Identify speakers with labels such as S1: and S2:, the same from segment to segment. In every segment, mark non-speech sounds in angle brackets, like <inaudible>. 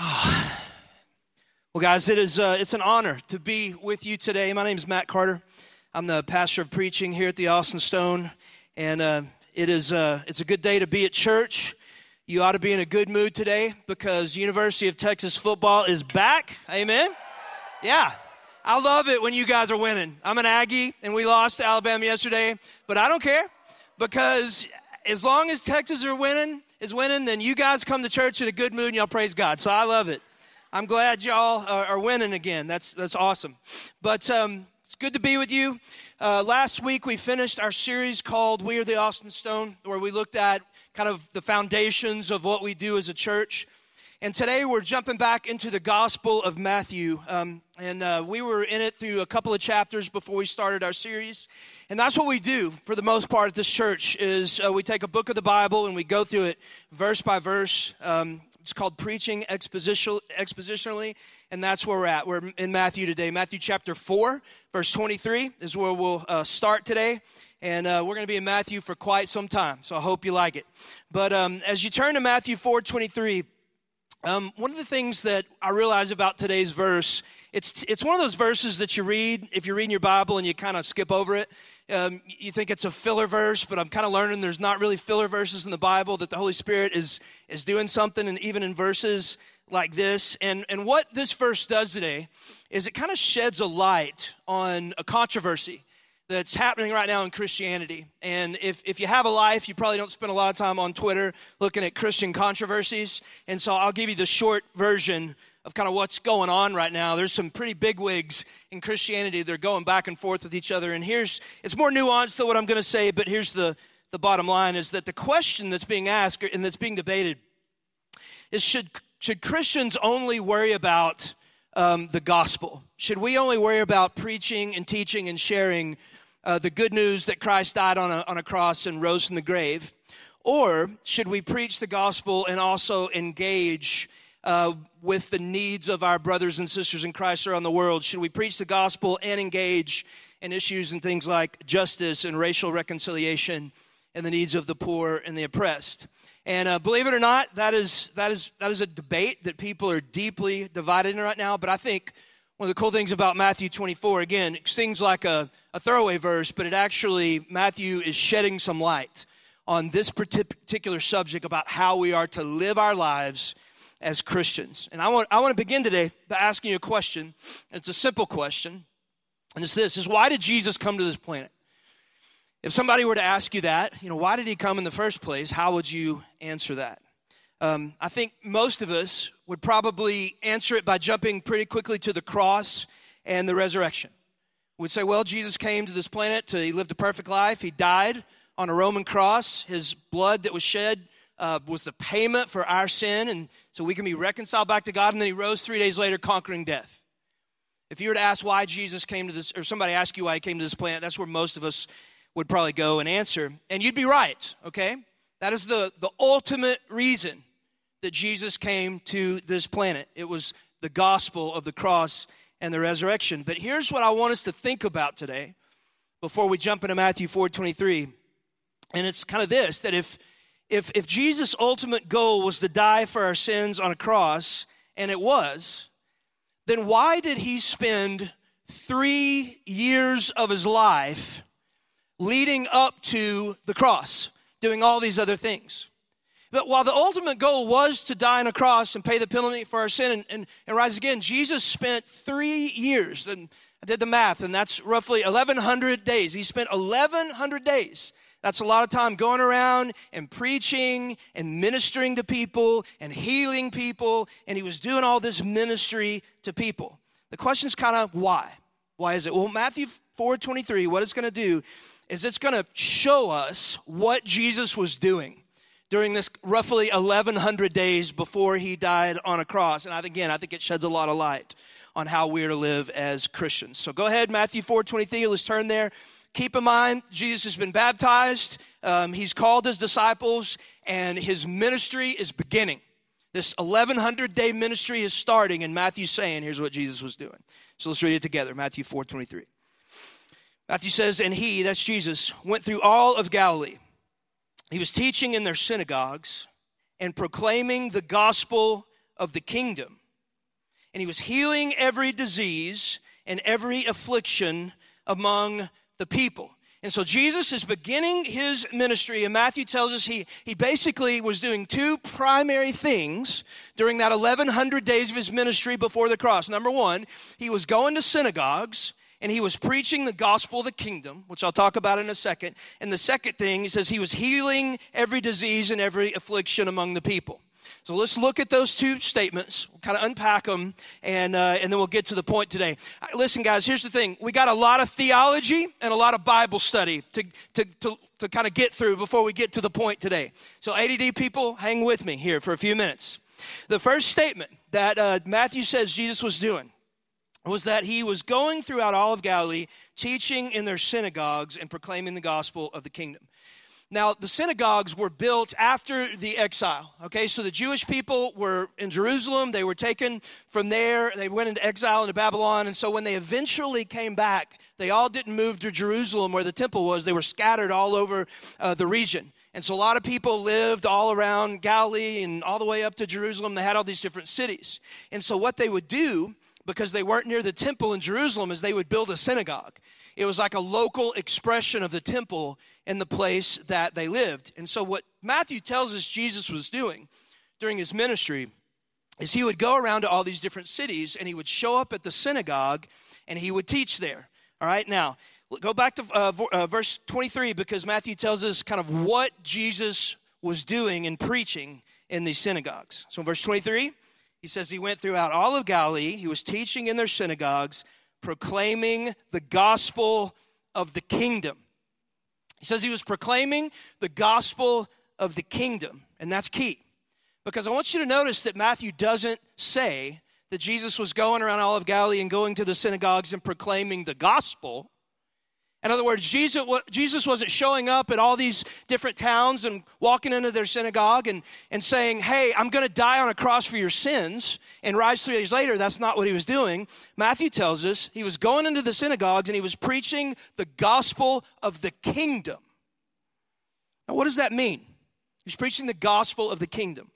S1: <sighs> Well, guys, it is uh, it's an honor to be with you today. My name is Matt Carter. I'm the pastor of preaching here at the Austin Stone, and uh, it is uh, it's a good day to be at church. You ought to be in a good mood today because University of Texas football is back. Amen. Yeah, I love it when you guys are winning. I'm an Aggie, and we lost to Alabama yesterday, but I don't care because as long as Texas are winning is winning, then you guys come to church in a good mood and y'all praise God. So I love it. I'm glad y'all are, winning again. That's, that's awesome. But um, it's good to be with you. Uh, last week we finished our series called We Are the Austin Stone, where we looked at kind of the foundations of what we do as a church. And today we're jumping back into the Gospel of Matthew. Um, and uh, we were in it through a couple of chapters before we started our series. And that's what we do for the most part at this church is uh, we take a book of the Bible and we go through it verse by verse. Um, it's called Preaching expositional, Expositionally, and that's where we're at. We're in Matthew today. Matthew chapter 4, verse 23 is where we'll uh, start today. And uh, we're going to be in Matthew for quite some time, so I hope you like it. But um, as you turn to Matthew 4 23, um, one of the things that I realize about today's verse, it's, it's one of those verses that you read if you're reading your Bible and you kind of skip over it. Um, you think it's a filler verse, but I'm kind of learning there's not really filler verses in the Bible, that the Holy Spirit is, is doing something, and even in verses like this. And, and what this verse does today is it kind of sheds a light on a controversy that's happening right now in Christianity. And if, if you have a life, you probably don't spend a lot of time on Twitter looking at Christian controversies. And so I'll give you the short version of kind of what's going on right now. There's some pretty big wigs in Christianity. They're going back and forth with each other. And here's, it's more nuanced than what I'm going to say, but here's the, the bottom line is that the question that's being asked and that's being debated is should, should Christians only worry about um, the gospel? Should we only worry about preaching and teaching and sharing uh, the good news that Christ died on a, on a cross and rose from the grave? Or should we preach the gospel and also engage uh, with the needs of our brothers and sisters in Christ around the world? Should we preach the gospel and engage in issues and things like justice and racial reconciliation and the needs of the poor and the oppressed? And uh, believe it or not, that is, that, is, that is a debate that people are deeply divided in right now. But I think one of the cool things about Matthew 24, again, it seems like a, a throwaway verse, but it actually, Matthew is shedding some light on this particular subject about how we are to live our lives as Christians. And I want, I want to begin today by asking you a question. It's a simple question, and it's this: is why did Jesus come to this planet? If somebody were to ask you that, you know, why did he come in the first place? How would you answer that? Um, I think most of us would probably answer it by jumping pretty quickly to the cross and the resurrection. We'd say, well, Jesus came to this planet to, he lived a perfect life. He died on a Roman cross. His blood that was shed uh, was the payment for our sin, and so we can be reconciled back to God. And then he rose three days later, conquering death. If you were to ask why Jesus came to this, or somebody asked you why he came to this planet, that's where most of us would probably go and answer. And you'd be right, okay? That is the, the ultimate reason that Jesus came to this planet. It was the gospel of the cross and the resurrection. But here's what I want us to think about today before we jump into Matthew 4:23. And it's kind of this that if if, if Jesus' ultimate goal was to die for our sins on a cross, and it was, then why did he spend three years of his life leading up to the cross, doing all these other things? But while the ultimate goal was to die on a cross and pay the penalty for our sin and, and, and rise again, Jesus spent three years, and I did the math, and that's roughly 1,100 days. He spent 1,100 days that's a lot of time going around and preaching and ministering to people and healing people. And he was doing all this ministry to people. The question is kind of why? Why is it? Well, Matthew 4 23, what it's going to do is it's going to show us what Jesus was doing during this roughly 1100 days before he died on a cross. And again, I think it sheds a lot of light on how we're to live as Christians. So go ahead, Matthew 4 23, let's turn there. Keep in mind, Jesus has been baptized, um, he's called his disciples, and his ministry is beginning. This 1100 day ministry is starting, and Matthew's saying, here's what Jesus was doing. So let's read it together Matthew 4 23. Matthew says, And he, that's Jesus, went through all of Galilee. He was teaching in their synagogues and proclaiming the gospel of the kingdom. And he was healing every disease and every affliction among the people. And so Jesus is beginning his ministry, and Matthew tells us he, he basically was doing two primary things during that 1100 days of his ministry before the cross. Number one, he was going to synagogues and he was preaching the gospel of the kingdom, which I'll talk about in a second. And the second thing, he says he was healing every disease and every affliction among the people. So let's look at those two statements, we'll kind of unpack them, and, uh, and then we'll get to the point today. Listen, guys, here's the thing. We got a lot of theology and a lot of Bible study to, to, to, to kind of get through before we get to the point today. So, ADD people, hang with me here for a few minutes. The first statement that uh, Matthew says Jesus was doing was that he was going throughout all of Galilee, teaching in their synagogues and proclaiming the gospel of the kingdom. Now, the synagogues were built after the exile. Okay, so the Jewish people were in Jerusalem. They were taken from there. They went into exile into Babylon. And so when they eventually came back, they all didn't move to Jerusalem where the temple was. They were scattered all over uh, the region. And so a lot of people lived all around Galilee and all the way up to Jerusalem. They had all these different cities. And so what they would do, because they weren't near the temple in Jerusalem, as they would build a synagogue. It was like a local expression of the temple in the place that they lived. And so, what Matthew tells us Jesus was doing during his ministry is he would go around to all these different cities and he would show up at the synagogue and he would teach there. All right, now go back to uh, uh, verse 23 because Matthew tells us kind of what Jesus was doing and preaching in these synagogues. So, in verse 23, he says he went throughout all of Galilee, he was teaching in their synagogues, proclaiming the gospel of the kingdom he says he was proclaiming the gospel of the kingdom, and that's key. Because I want you to notice that Matthew doesn't say that Jesus was going around all of Galilee and going to the synagogues and proclaiming the gospel. In other words, Jesus, Jesus wasn't showing up at all these different towns and walking into their synagogue and, and saying, Hey, I'm going to die on a cross for your sins and rise three days later. That's not what he was doing. Matthew tells us he was going into the synagogues and he was preaching the gospel of the kingdom. Now, what does that mean? He's preaching the gospel of the kingdom.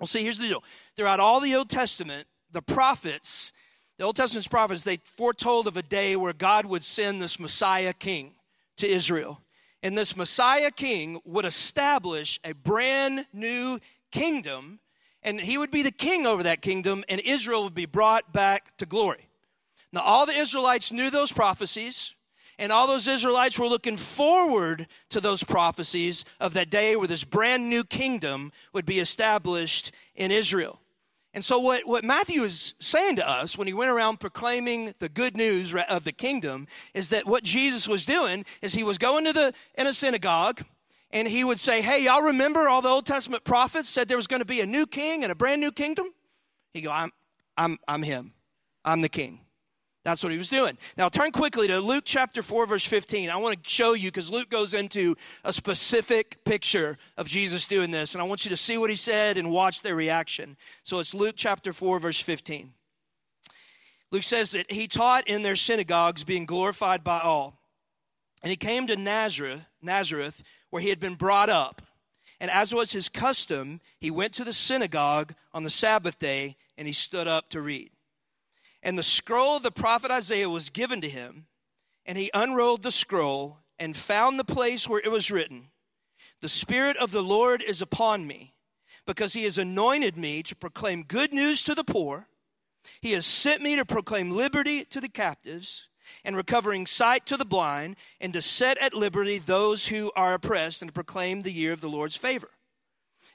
S1: Well, see, here's the deal. Throughout all the Old Testament, the prophets the Old Testament's prophets, they foretold of a day where God would send this Messiah king to Israel. And this Messiah king would establish a brand new kingdom, and he would be the king over that kingdom, and Israel would be brought back to glory. Now, all the Israelites knew those prophecies, and all those Israelites were looking forward to those prophecies of that day where this brand new kingdom would be established in Israel. And so, what, what Matthew is saying to us when he went around proclaiming the good news of the kingdom is that what Jesus was doing is he was going to the in a synagogue and he would say, Hey, y'all remember all the Old Testament prophets said there was going to be a new king and a brand new kingdom? He go, I'm, I'm, I'm him. I'm the king. That's what he was doing. Now, turn quickly to Luke chapter 4, verse 15. I want to show you because Luke goes into a specific picture of Jesus doing this, and I want you to see what he said and watch their reaction. So it's Luke chapter 4, verse 15. Luke says that he taught in their synagogues, being glorified by all. And he came to Nazareth, Nazareth, where he had been brought up. And as was his custom, he went to the synagogue on the Sabbath day and he stood up to read. And the scroll of the prophet Isaiah was given to him, and he unrolled the scroll and found the place where it was written The Spirit of the Lord is upon me, because he has anointed me to proclaim good news to the poor. He has sent me to proclaim liberty to the captives and recovering sight to the blind, and to set at liberty those who are oppressed, and to proclaim the year of the Lord's favor.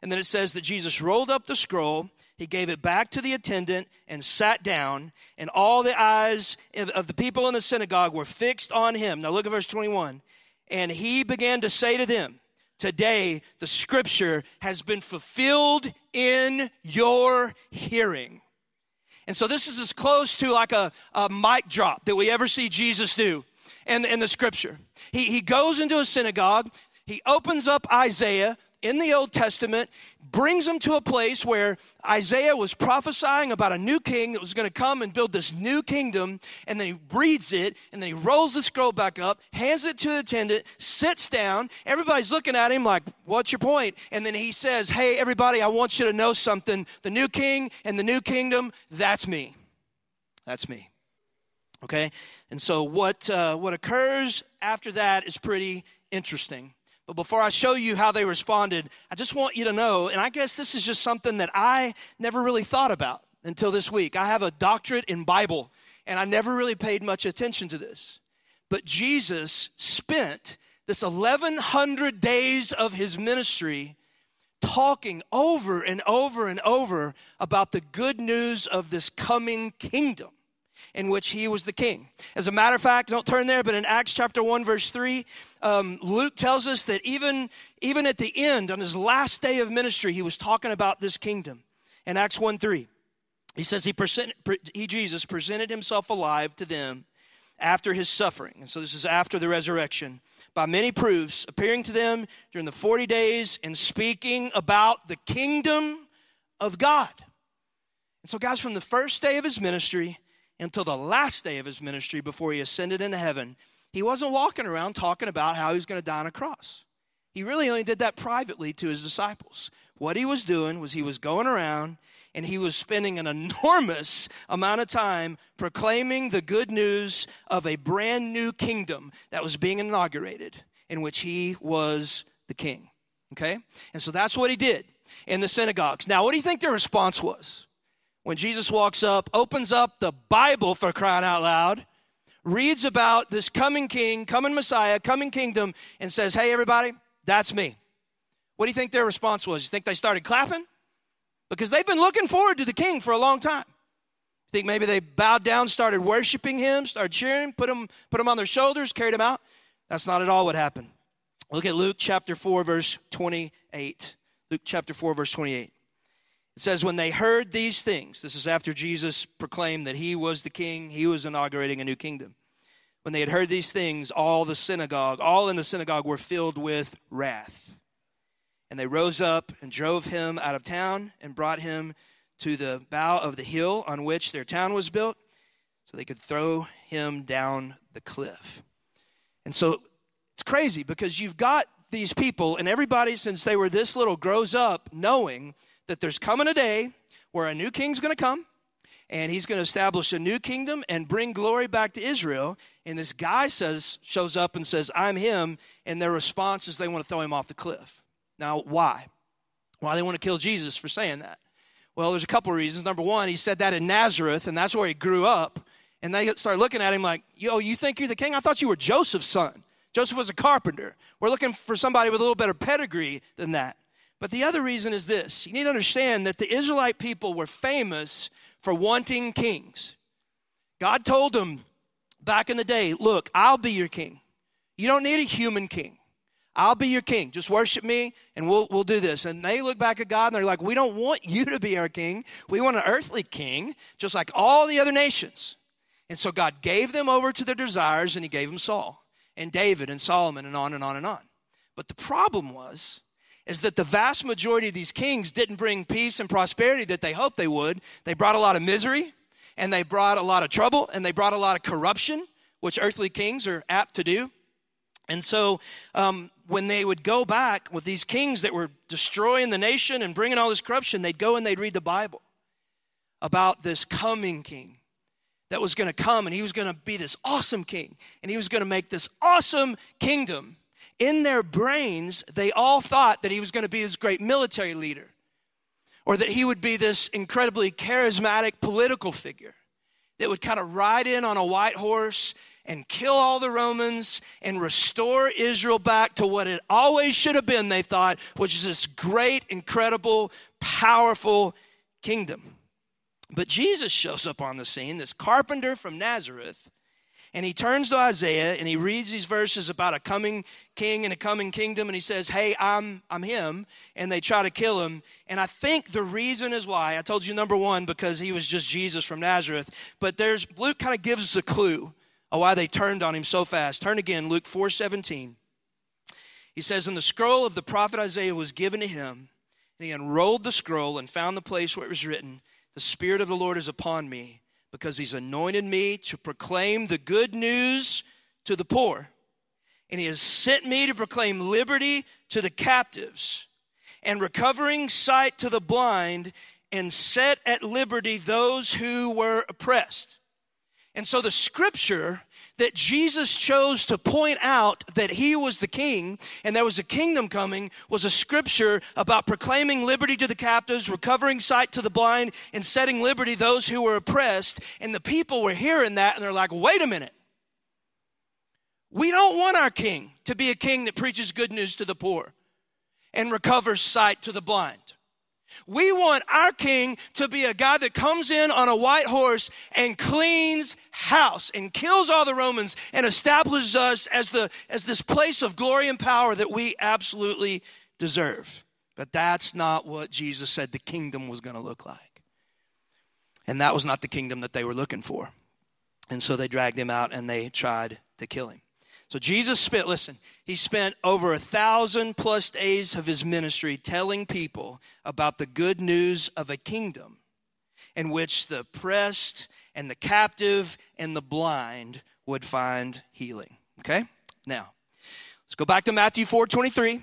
S1: And then it says that Jesus rolled up the scroll he gave it back to the attendant and sat down, and all the eyes of the people in the synagogue were fixed on him. Now look at verse 21. And he began to say to them, Today the scripture has been fulfilled in your hearing. And so this is as close to like a, a mic drop that we ever see Jesus do in, in the scripture. He, he goes into a synagogue, he opens up Isaiah, in the Old Testament, brings them to a place where Isaiah was prophesying about a new king that was going to come and build this new kingdom. And then he reads it, and then he rolls the scroll back up, hands it to the attendant, sits down. Everybody's looking at him like, What's your point? And then he says, Hey, everybody, I want you to know something. The new king and the new kingdom, that's me. That's me. Okay? And so what, uh, what occurs after that is pretty interesting. But before I show you how they responded, I just want you to know, and I guess this is just something that I never really thought about until this week. I have a doctorate in Bible, and I never really paid much attention to this. But Jesus spent this 1100 days of his ministry talking over and over and over about the good news of this coming kingdom in which he was the king. As a matter of fact, don't turn there, but in Acts chapter 1, verse 3, um, Luke tells us that even, even at the end, on his last day of ministry, he was talking about this kingdom. In Acts 1 3, he says he, present, he, Jesus, presented himself alive to them after his suffering. And so this is after the resurrection. By many proofs, appearing to them during the 40 days and speaking about the kingdom of God. And so, guys, from the first day of his ministry until the last day of his ministry before he ascended into heaven, he wasn't walking around talking about how he was going to die on a cross. He really only did that privately to his disciples. What he was doing was he was going around and he was spending an <laughs> enormous amount of time proclaiming the good news of a brand new kingdom that was being inaugurated in which he was the king. Okay? And so that's what he did in the synagogues. Now, what do you think their response was? When Jesus walks up, opens up the Bible for crying out loud, reads about this coming king, coming Messiah, coming kingdom, and says, Hey, everybody, that's me. What do you think their response was? You think they started clapping? Because they've been looking forward to the king for a long time. You think maybe they bowed down, started worshiping him, started cheering, put him, put him on their shoulders, carried him out? That's not at all what happened. Look at Luke chapter 4, verse 28. Luke chapter 4, verse 28. It says, when they heard these things, this is after Jesus proclaimed that he was the king, he was inaugurating a new kingdom. When they had heard these things, all the synagogue, all in the synagogue were filled with wrath. And they rose up and drove him out of town and brought him to the bow of the hill on which their town was built so they could throw him down the cliff. And so it's crazy because you've got these people, and everybody since they were this little grows up knowing that there's coming a day where a new king's going to come and he's going to establish a new kingdom and bring glory back to Israel. And this guy says, shows up and says, I'm him. And their response is they want to throw him off the cliff. Now, why? Why they want to kill Jesus for saying that? Well, there's a couple of reasons. Number one, he said that in Nazareth, and that's where he grew up. And they start looking at him like, yo, you think you're the king? I thought you were Joseph's son. Joseph was a carpenter. We're looking for somebody with a little better pedigree than that. But the other reason is this you need to understand that the Israelite people were famous for wanting kings. God told them back in the day, Look, I'll be your king. You don't need a human king. I'll be your king. Just worship me and we'll, we'll do this. And they look back at God and they're like, We don't want you to be our king. We want an earthly king, just like all the other nations. And so God gave them over to their desires and he gave them Saul and David and Solomon and on and on and on. But the problem was, is that the vast majority of these kings didn't bring peace and prosperity that they hoped they would. They brought a lot of misery and they brought a lot of trouble and they brought a lot of corruption, which earthly kings are apt to do. And so, um, when they would go back with these kings that were destroying the nation and bringing all this corruption, they'd go and they'd read the Bible about this coming king that was going to come and he was going to be this awesome king and he was going to make this awesome kingdom in their brains, they all thought that he was going to be this great military leader or that he would be this incredibly charismatic political figure that would kind of ride in on a white horse and kill all the Romans and restore Israel back to what it always should have been, they thought, which is this great, incredible, powerful kingdom. But Jesus shows up on the scene, this carpenter from Nazareth, and he turns to Isaiah and he reads these verses about a coming king and a coming kingdom and he says, Hey, I'm, I'm him. And they try to kill him. And I think the reason is why. I told you number one, because he was just Jesus from Nazareth. But there's Luke kind of gives us a clue of why they turned on him so fast. Turn again, Luke 4 17. He says, And the scroll of the prophet Isaiah was given to him, and he unrolled the scroll and found the place where it was written, The Spirit of the Lord is upon me, because he's anointed me to proclaim the good news to the poor. And he has sent me to proclaim liberty to the captives and recovering sight to the blind and set at liberty those who were oppressed. And so the scripture that Jesus chose to point out that he was the king and there was a kingdom coming was a scripture about proclaiming liberty to the captives, recovering sight to the blind, and setting liberty those who were oppressed. And the people were hearing that and they're like, wait a minute. We don't want our king to be a king that preaches good news to the poor and recovers sight to the blind. We want our king to be a guy that comes in on a white horse and cleans house and kills all the Romans and establishes us as the as this place of glory and power that we absolutely deserve. But that's not what Jesus said the kingdom was going to look like. And that was not the kingdom that they were looking for. And so they dragged him out and they tried to kill him. So Jesus spent, listen, he spent over a thousand plus days of his ministry telling people about the good news of a kingdom in which the oppressed and the captive and the blind would find healing. Okay? Now, let's go back to Matthew 4 23,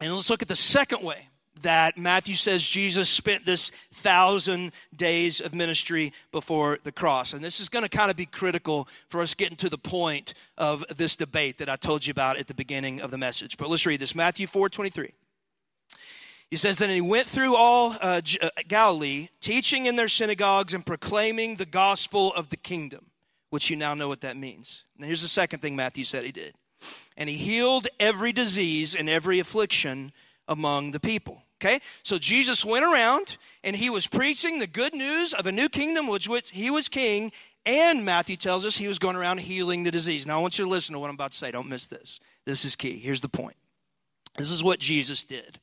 S1: and let's look at the second way that Matthew says Jesus spent this thousand days of ministry before the cross. And this is going to kind of be critical for us getting to the point of this debate that I told you about at the beginning of the message. But let's read this Matthew 4 23. He says that he went through all uh, uh, Galilee, teaching in their synagogues and proclaiming the gospel of the kingdom, which you now know what that means. And here's the second thing Matthew said he did. And he healed every disease and every affliction among the people. Okay? So Jesus went around and he was preaching the good news of a new kingdom, which, which he was king, and Matthew tells us he was going around healing the disease. Now I want you to listen to what I'm about to say. Don't miss this. This is key. Here's the point. This is what Jesus did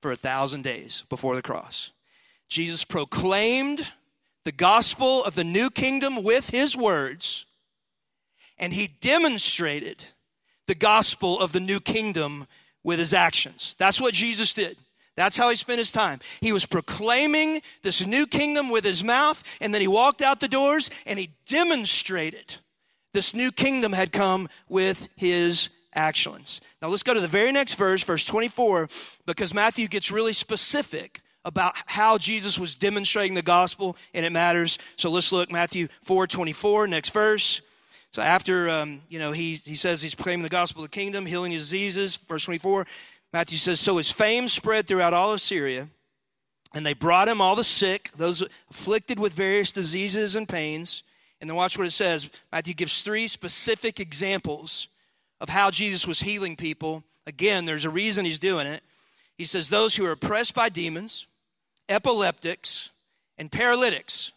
S1: for a thousand days before the cross. Jesus proclaimed the gospel of the new kingdom with his words, and he demonstrated the gospel of the new kingdom with his actions. That's what Jesus did. That's how he spent his time. He was proclaiming this new kingdom with his mouth, and then he walked out the doors and he demonstrated this new kingdom had come with his actions. Now let's go to the very next verse, verse 24, because Matthew gets really specific about how Jesus was demonstrating the gospel, and it matters. So let's look Matthew 4 24, next verse. So after um, you know he he says he's proclaiming the gospel of the kingdom, healing diseases, verse 24. Matthew says, So his fame spread throughout all of Syria, and they brought him all the sick, those afflicted with various diseases and pains. And then watch what it says. Matthew gives three specific examples of how Jesus was healing people. Again, there's a reason he's doing it. He says, Those who are oppressed by demons, epileptics, and paralytics.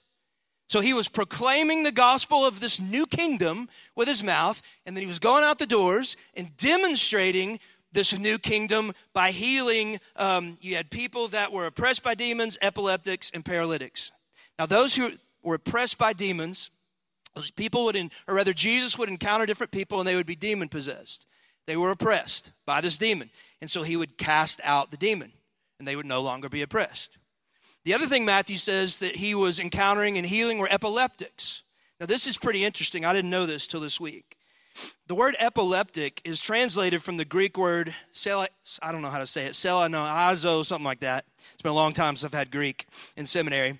S1: So he was proclaiming the gospel of this new kingdom with his mouth, and then he was going out the doors and demonstrating this new kingdom by healing. Um, you had people that were oppressed by demons, epileptics, and paralytics. Now, those who were oppressed by demons, those people would, in, or rather, Jesus would encounter different people and they would be demon possessed. They were oppressed by this demon. And so he would cast out the demon and they would no longer be oppressed. The other thing Matthew says that he was encountering and healing were epileptics. Now, this is pretty interesting. I didn't know this till this week. The word epileptic is translated from the Greek word, I don't know how to say it, selanoazo, something like that. It's been a long time since I've had Greek in seminary.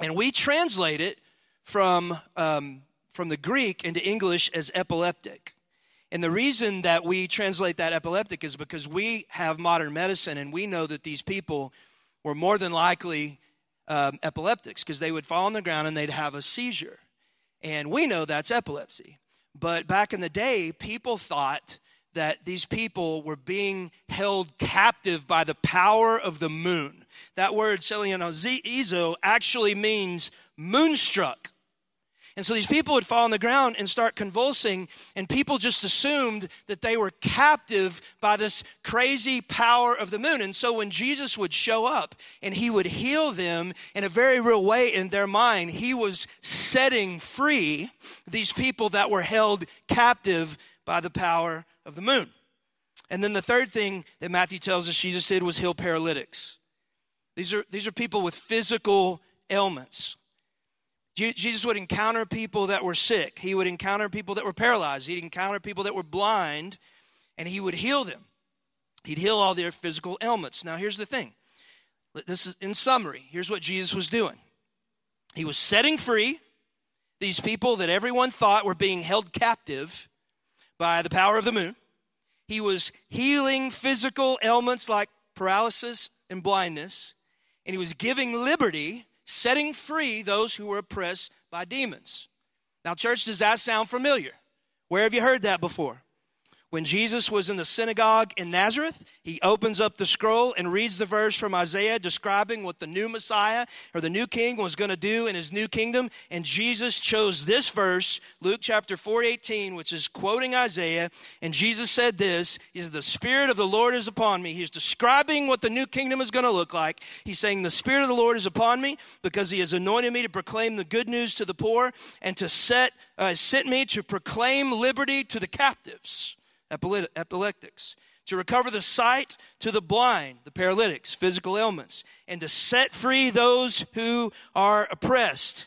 S1: And we translate it from, um, from the Greek into English as epileptic. And the reason that we translate that epileptic is because we have modern medicine and we know that these people were more than likely um, epileptics because they would fall on the ground and they'd have a seizure. And we know that's epilepsy. But back in the day, people thought that these people were being held captive by the power of the moon. That word, selenozo, actually means moonstruck. And so these people would fall on the ground and start convulsing, and people just assumed that they were captive by this crazy power of the moon. And so when Jesus would show up and he would heal them in a very real way in their mind, he was setting free these people that were held captive by the power of the moon. And then the third thing that Matthew tells us Jesus did was heal paralytics. These are, these are people with physical ailments. Jesus would encounter people that were sick. He would encounter people that were paralyzed. He'd encounter people that were blind, and he would heal them. He'd heal all their physical ailments. Now, here's the thing. This is in summary. Here's what Jesus was doing. He was setting free these people that everyone thought were being held captive by the power of the moon. He was healing physical ailments like paralysis and blindness, and he was giving liberty, setting free those who were oppressed by demons. Now, church, does that sound familiar? Where have you heard that before? When Jesus was in the synagogue in Nazareth, he opens up the scroll and reads the verse from Isaiah describing what the new Messiah or the new king was going to do in his new kingdom. And Jesus chose this verse, Luke chapter 4 18, which is quoting Isaiah. And Jesus said this He said, The Spirit of the Lord is upon me. He's describing what the new kingdom is going to look like. He's saying, The Spirit of the Lord is upon me because he has anointed me to proclaim the good news to the poor and to set, uh, sent me to proclaim liberty to the captives epileptics, to recover the sight to the blind, the paralytics, physical ailments, and to set free those who are oppressed,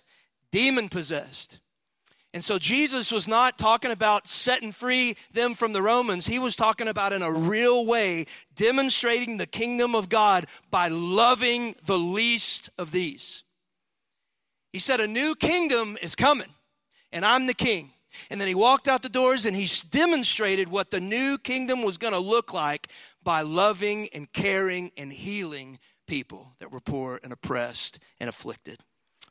S1: demon possessed. And so Jesus was not talking about setting free them from the Romans. He was talking about in a real way demonstrating the kingdom of God by loving the least of these. He said, A new kingdom is coming, and I'm the king. And then he walked out the doors and he demonstrated what the new kingdom was going to look like by loving and caring and healing people that were poor and oppressed and afflicted.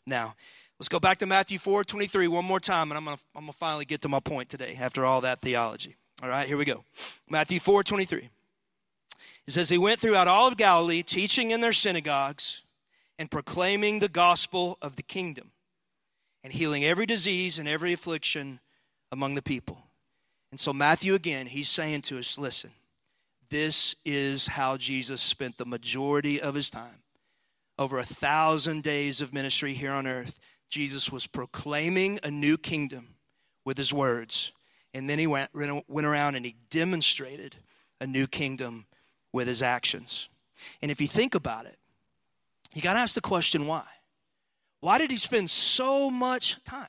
S1: Now, let's go back to Matthew 4 23 one more time, and I'm going to I'm gonna finally get to my point today after all that theology. All right, here we go. Matthew 4 23. It says, He went throughout all of Galilee, teaching in their synagogues and proclaiming the gospel of the kingdom and healing every disease and every affliction among the people. And so, Matthew again, he's saying to us listen, this is how Jesus spent the majority of his time. Over a thousand days of ministry here on earth, Jesus was proclaiming a new kingdom with his words. And then he went, went around and he demonstrated a new kingdom with his actions. And if you think about it, you got to ask the question why? Why did he spend so much time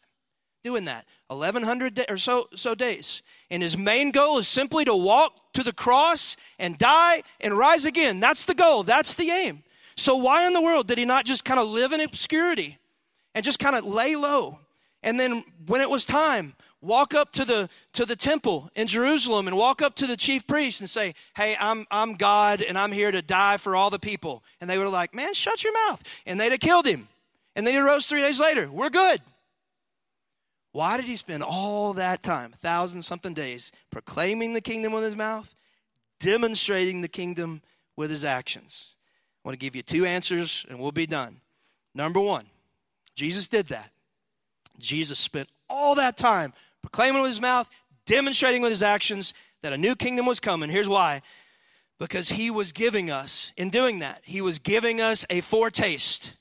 S1: doing that? 1100 or so, so days. And his main goal is simply to walk to the cross and die and rise again. That's the goal, that's the aim. So, why in the world did he not just kind of live in obscurity and just kind of lay low? And then, when it was time, walk up to the to the temple in Jerusalem and walk up to the chief priest and say, "Hey, I'm I'm God and I'm here to die for all the people." And they were like, "Man, shut your mouth!" And they'd have killed him. And then he rose three days later. We're good. Why did he spend all that time, a thousand something days, proclaiming the kingdom with his mouth, demonstrating the kingdom with his actions? I want to give you two answers and we'll be done. Number one, Jesus did that. Jesus spent all that time proclaiming with his mouth, demonstrating with his actions that a new kingdom was coming. Here's why because he was giving us, in doing that, he was giving us a foretaste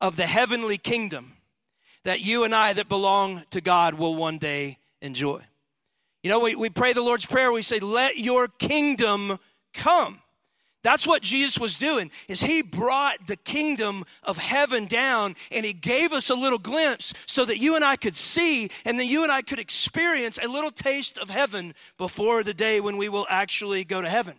S1: of the heavenly kingdom that you and I that belong to God will one day enjoy. You know, we, we pray the Lord's Prayer, we say, let your kingdom come. That's what Jesus was doing is he brought the kingdom of heaven down and he gave us a little glimpse so that you and I could see and then you and I could experience a little taste of heaven before the day when we will actually go to heaven.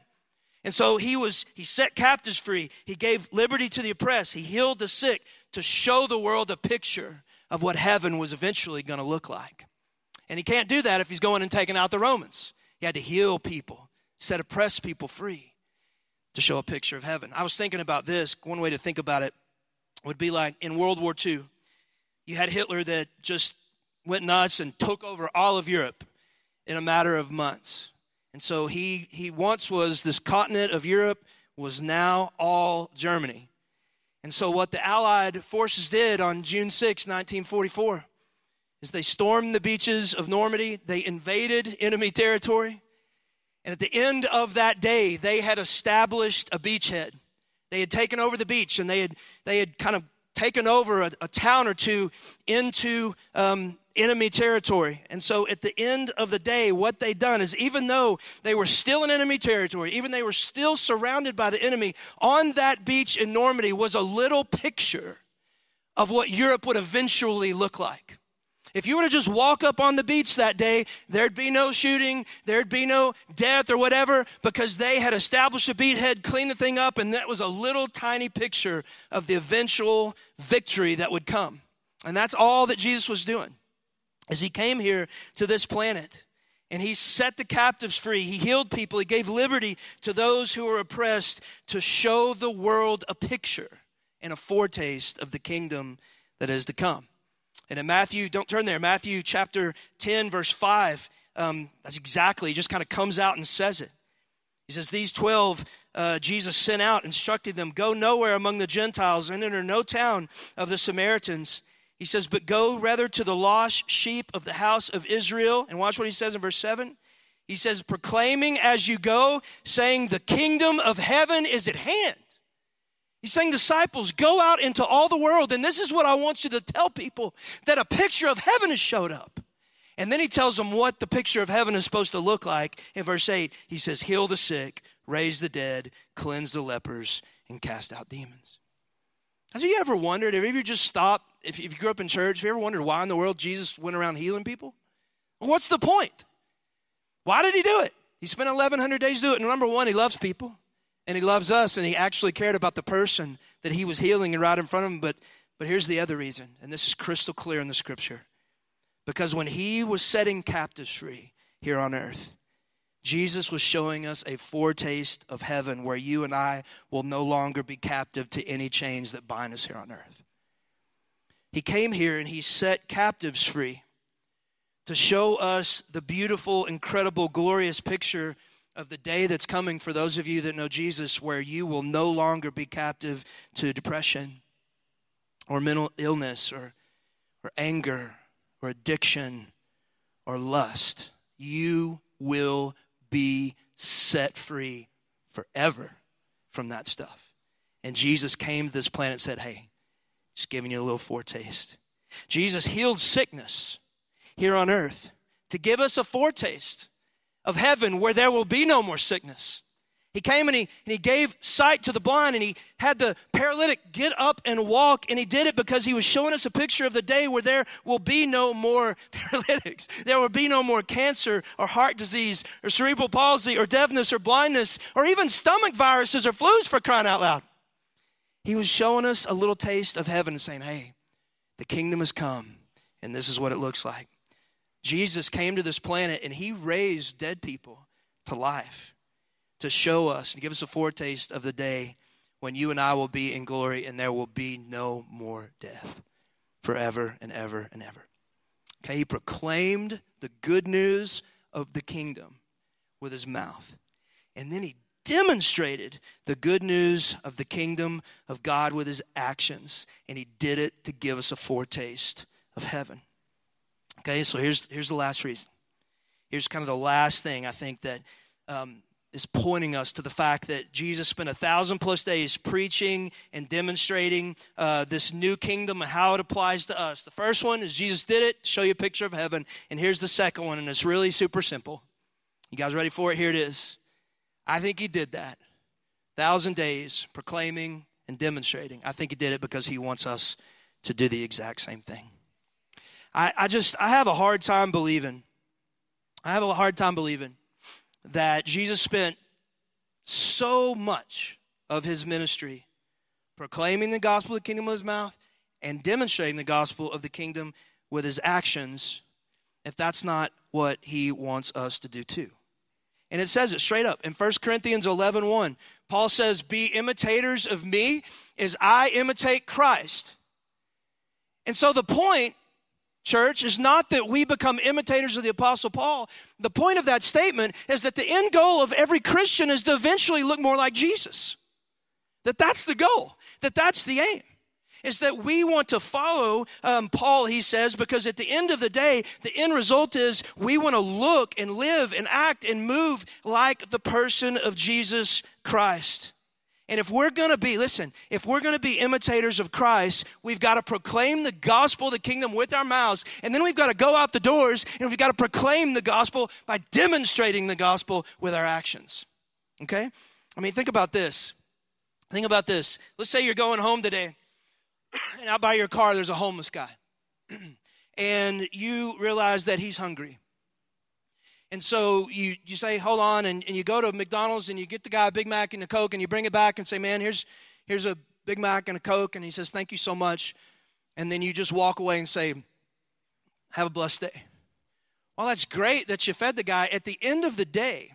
S1: And so he was he set captives free. He gave liberty to the oppressed. He healed the sick to show the world a picture of what heaven was eventually going to look like. And he can't do that if he's going and taking out the Romans. He had to heal people, set oppressed people free to show a picture of heaven. I was thinking about this. One way to think about it would be like in World War II, you had Hitler that just went nuts and took over all of Europe in a matter of months. And so he, he once was this continent of Europe, was now all Germany. And so, what the Allied forces did on June 6, 1944, is they stormed the beaches of Normandy, they invaded enemy territory, and at the end of that day, they had established a beachhead. They had taken over the beach and they had, they had kind of taken over a, a town or two into um, enemy territory. And so at the end of the day, what they done is even though they were still in enemy territory, even they were still surrounded by the enemy, on that beach in Normandy was a little picture of what Europe would eventually look like. If you were to just walk up on the beach that day, there'd be no shooting, there'd be no death or whatever, because they had established a beachhead, cleaned the thing up, and that was a little tiny picture of the eventual victory that would come. And that's all that Jesus was doing. As he came here to this planet, and he set the captives free. He healed people. He gave liberty to those who were oppressed to show the world a picture and a foretaste of the kingdom that is to come. And in Matthew, don't turn there, Matthew chapter 10, verse 5, um, that's exactly, he just kind of comes out and says it. He says, These 12 uh, Jesus sent out, instructed them, Go nowhere among the Gentiles and enter no town of the Samaritans. He says, But go rather to the lost sheep of the house of Israel. And watch what he says in verse 7. He says, Proclaiming as you go, saying, The kingdom of heaven is at hand. He's saying, disciples, go out into all the world. And this is what I want you to tell people that a picture of heaven has showed up. And then he tells them what the picture of heaven is supposed to look like. In verse 8, he says, Heal the sick, raise the dead, cleanse the lepers, and cast out demons. Have you ever wondered, have you ever just stopped, if you grew up in church, have you ever wondered why in the world Jesus went around healing people? What's the point? Why did he do it? He spent 1,100 days doing it. And number one, he loves people and he loves us and he actually cared about the person that he was healing and right in front of him but but here's the other reason and this is crystal clear in the scripture because when he was setting captives free here on earth Jesus was showing us a foretaste of heaven where you and I will no longer be captive to any chains that bind us here on earth. He came here and he set captives free to show us the beautiful, incredible, glorious picture of the day that's coming for those of you that know Jesus, where you will no longer be captive to depression or mental illness or, or anger or addiction or lust. You will be set free forever from that stuff. And Jesus came to this planet and said, Hey, just giving you a little foretaste. Jesus healed sickness here on earth to give us a foretaste of heaven where there will be no more sickness. He came and he, and he gave sight to the blind and he had the paralytic get up and walk. And he did it because he was showing us a picture of the day where there will be no more <laughs> paralytics. There will be no more cancer or heart disease or cerebral palsy or deafness or blindness or even stomach viruses or flus for crying out loud. He was showing us a little taste of heaven and saying, hey, the kingdom has come and this is what it looks like. Jesus came to this planet and he raised dead people to life to show us and give us a foretaste of the day when you and I will be in glory and there will be no more death forever and ever and ever. Okay, he proclaimed the good news of the kingdom with his mouth. And then he demonstrated the good news of the kingdom of God with his actions. And he did it to give us a foretaste of heaven. Okay, so here's, here's the last reason. Here's kind of the last thing I think that um, is pointing us to the fact that Jesus spent a thousand plus days preaching and demonstrating uh, this new kingdom and how it applies to us. The first one is Jesus did it, show you a picture of heaven. And here's the second one, and it's really super simple. You guys ready for it? Here it is. I think he did that. Thousand days proclaiming and demonstrating. I think he did it because he wants us to do the exact same thing. I, I just, I have a hard time believing, I have a hard time believing that Jesus spent so much of his ministry proclaiming the gospel of the kingdom with his mouth and demonstrating the gospel of the kingdom with his actions if that's not what he wants us to do too. And it says it straight up in 1 Corinthians 11 1. Paul says, Be imitators of me as I imitate Christ. And so the point church, is not that we become imitators of the Apostle Paul. The point of that statement is that the end goal of every Christian is to eventually look more like Jesus. That that's the goal, that that's the aim. Is that we want to follow um, Paul, he says, because at the end of the day, the end result is we want to look and live and act and move like the person of Jesus Christ. And if we're going to be, listen, if we're going to be imitators of Christ, we've got to proclaim the gospel the kingdom with our mouths. And then we've got to go out the doors and we've got to proclaim the gospel by demonstrating the gospel with our actions. Okay? I mean, think about this. Think about this. Let's say you're going home today <clears throat> and out by your car there's a homeless guy. <clears throat> and you realize that he's hungry. And so you, you say, hold on, and, and you go to McDonald's and you get the guy a Big Mac and a Coke and you bring it back and say, man, here's, here's a Big Mac and a Coke. And he says, thank you so much. And then you just walk away and say, have a blessed day. Well, that's great that you fed the guy. At the end of the day,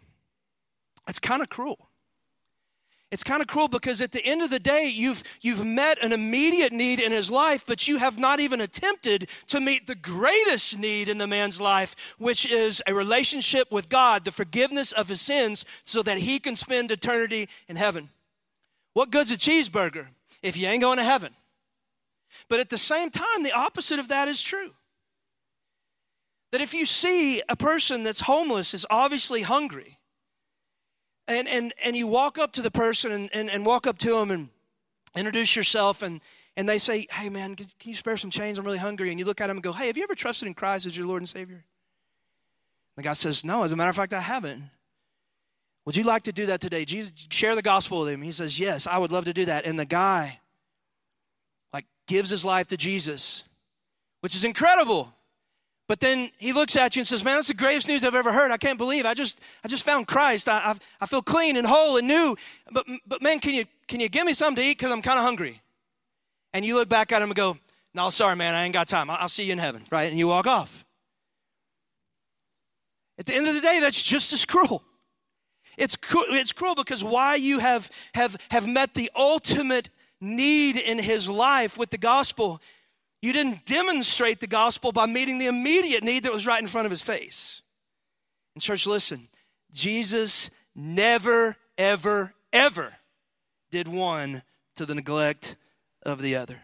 S1: it's kind of cruel. It's kind of cruel because at the end of the day, you've, you've met an immediate need in his life, but you have not even attempted to meet the greatest need in the man's life, which is a relationship with God, the forgiveness of his sins, so that he can spend eternity in heaven. What good's a cheeseburger if you ain't going to heaven? But at the same time, the opposite of that is true. That if you see a person that's homeless is obviously hungry, and, and, and you walk up to the person and, and, and walk up to them and introduce yourself and, and they say, hey man, can you spare some change? I'm really hungry. And you look at them and go, hey, have you ever trusted in Christ as your Lord and Savior? The guy says, no, as a matter of fact, I haven't. Would you like to do that today? Jesus, share the gospel with him. He says, yes, I would love to do that. And the guy, like, gives his life to Jesus, which is incredible. But then he looks at you and says, Man, that's the greatest news I've ever heard. I can't believe I just I just found Christ. I, I, I feel clean and whole and new. But, but man, can you, can you give me something to eat? Because I'm kind of hungry. And you look back at him and go, No, sorry, man, I ain't got time. I'll, see you in heaven, right? And you walk off. At the end of the day, that's just as cruel. It's, it's cruel because why you have, have, have met the ultimate need in his life with the gospel you didn't demonstrate the gospel by meeting the immediate need that was right in front of his face. And, church, listen Jesus never, ever, ever did one to the neglect of the other.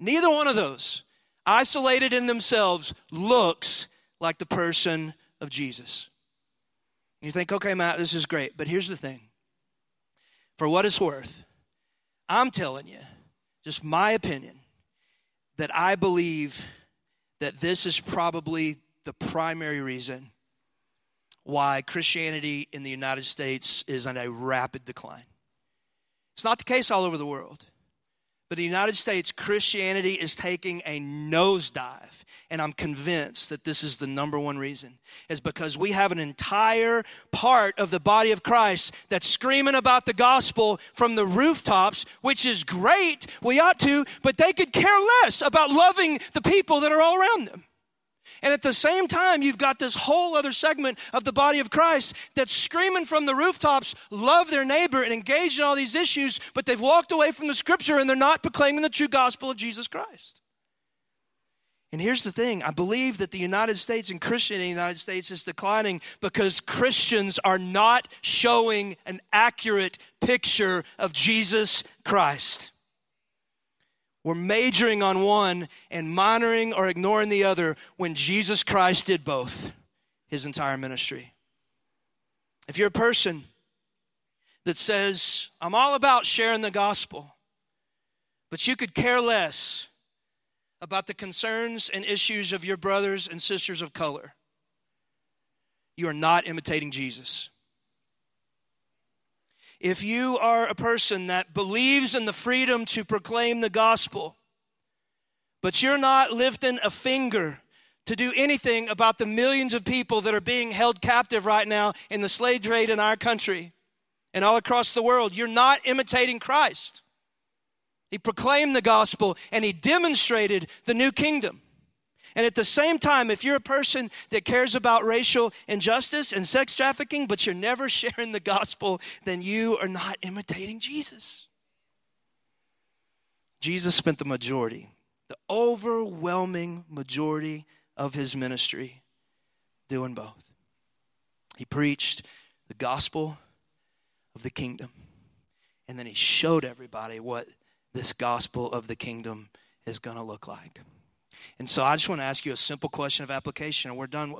S1: Neither one of those, isolated in themselves, looks like the person of Jesus. You think, okay, Matt, this is great. But here's the thing for what it's worth, I'm telling you, just my opinion, that I believe that this is probably the primary reason why Christianity in the United States is on a rapid decline. It's not the case all over the world. But the United States, Christianity is taking a nosedive. And I'm convinced that this is the number one reason, is because we have an entire part of the body of Christ that's screaming about the gospel from the rooftops, which is great. We ought to, but they could care less about loving the people that are all around them. And at the same time, you've got this whole other segment of the body of Christ that's screaming from the rooftops, love their neighbor and engage in all these issues, but they've walked away from the scripture and they're not proclaiming the true gospel of Jesus Christ. And here's the thing I believe that the United States and Christianity in the United States is declining because Christians are not showing an accurate picture of Jesus Christ. We're majoring on one and minoring or ignoring the other when Jesus Christ did both his entire ministry. If you're a person that says, I'm all about sharing the gospel, but you could care less about the concerns and issues of your brothers and sisters of color, you are not imitating Jesus. If you are a person that believes in the freedom to proclaim the gospel, but you're not lifting a finger to do anything about the millions of people that are being held captive right now in the slave trade in our country and all across the world, you're not imitating Christ. He proclaimed the gospel and he demonstrated the new kingdom. And at the same time, if you're a person that cares about racial injustice and sex trafficking, but you're never <laughs> sharing the gospel, then you are not imitating Jesus. Jesus spent the majority, the overwhelming majority of his ministry doing both. He preached the gospel of the kingdom, and then he showed everybody what this gospel of the kingdom is going to look like. And so I just want to ask you a simple question of application, and we're done.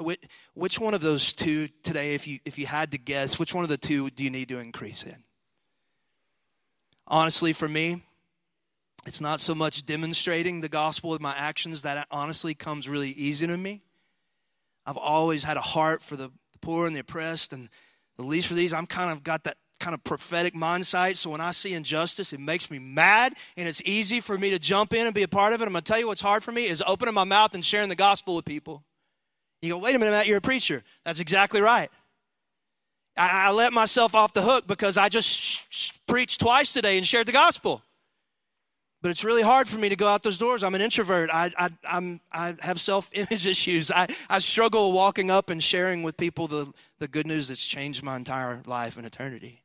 S1: Which one of those two today, if you, if you had to guess, which one of the two do you need to increase in? honestly, for me, it's not so much demonstrating the gospel with my actions that honestly comes really easy to me. I've always had a heart for the poor and the oppressed, and the least for these. I'm kind of got that kind of prophetic mindset. So when I see injustice, it makes me mad, and it's easy for me to jump in and be a part of it. I'm going to tell you what's hard for me is opening my mouth and sharing the gospel with people. You go, wait a minute, Matt, you're a preacher. That's exactly right. I, I let myself off the hook because I just sh- sh- preached twice today and shared the gospel. But it's really hard for me to go out those doors. I'm an introvert. I, I, I'm, I have self image <laughs> issues. I, I struggle walking up and sharing with people the, the good news that's changed my entire life and eternity.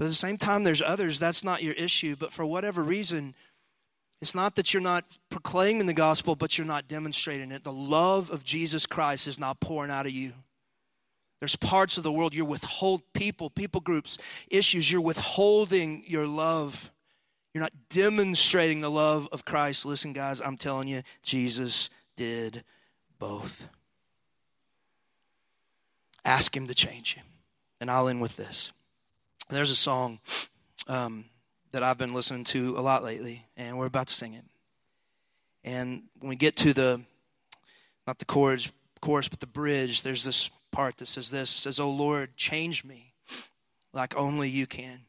S1: But at the same time, there's others, that's not your issue. But for whatever reason, it's not that you're not proclaiming the gospel, but you're not demonstrating it. The love of Jesus Christ is not pouring out of you. There's parts of the world you're withhold people, people groups, issues. You're withholding your love. You're not demonstrating the love of Christ. Listen, guys, I'm telling you, Jesus did both. Ask Him to change you. And I'll end with this. There's a song um, that I've been listening to a lot lately, and we're about to sing it. And when we get to the, not the chorus, chorus, but the bridge, there's this part that says this. Says, Oh Lord, change me like only you can.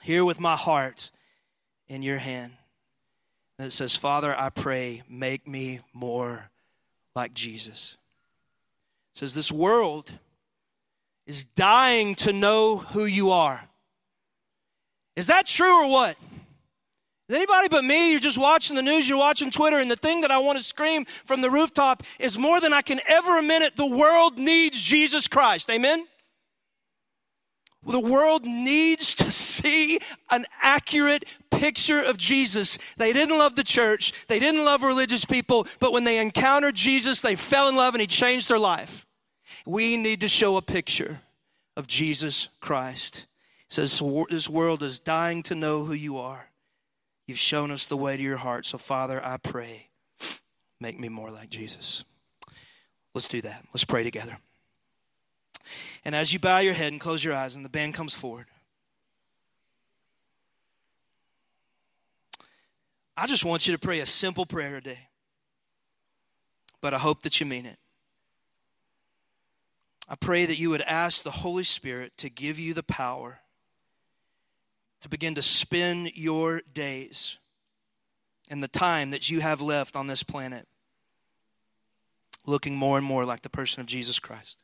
S1: Here with my heart in your hand. And it says, Father, I pray, make me more like Jesus. It says, This world is dying to know who you are. Is that true or what? Is anybody but me? You're just watching the news, you're watching Twitter, and the thing that I want to scream from the rooftop is more than I can ever admit it. The world needs Jesus Christ. Amen? The world needs to see an accurate picture of Jesus. They didn't love the church, they didn't love religious people, but when they encountered Jesus, they fell in love and He changed their life. We need to show a picture of Jesus Christ. Says, This world is dying to know who you are. You've shown us the way to your heart. So, Father, I pray, make me more like Jesus. Let's do that. Let's pray together. And as you bow your head and close your eyes, and the band comes forward, I just want you to pray a simple prayer today. But I hope that you mean it. I pray that you would ask the Holy Spirit to give you the power to begin to spend your days and the time that you have left on this planet looking more and more like the person of Jesus Christ.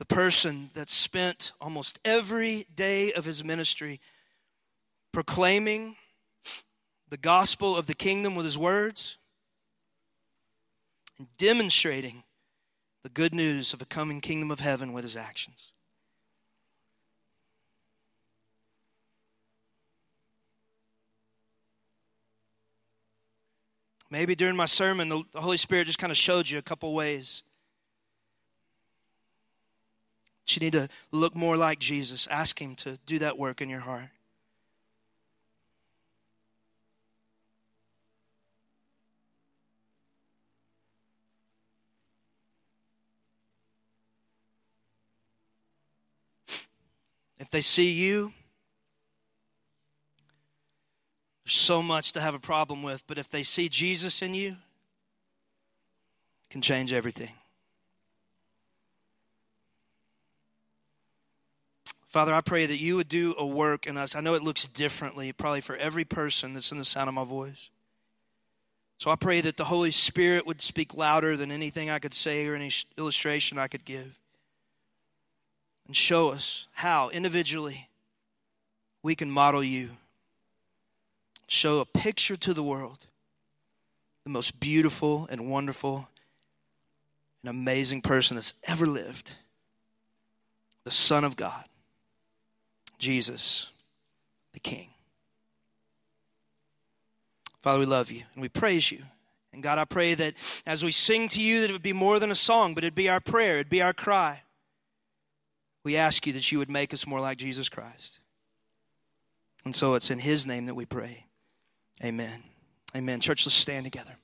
S1: The person that spent almost every day of his ministry proclaiming the gospel of the kingdom with his words and demonstrating the good news of a coming kingdom of heaven with his actions. Maybe during my sermon, the Holy Spirit just kind of showed you a couple ways. You need to look more like Jesus. Ask Him to do that work in your heart. If they see you, there's so much to have a problem with, but if they see Jesus in you, can change everything. Father, I pray that you would do a work in us. I know it looks differently, probably for every person that's in the sound of my voice. So I pray that the Holy Spirit would speak louder than anything I could say or any illustration I could give and show us how individually we can model you. Show a picture to the world, the most beautiful and wonderful and amazing person that's ever lived, the Son of God, Jesus, the King. Father, we love you and we praise you. And God, I pray that as we sing to you, that it would be more than a song, but it'd be our prayer, it'd be our cry. We ask you that you would make us more like Jesus Christ. And so it's in his name that we pray. Amen. Amen. Church, let's stand together.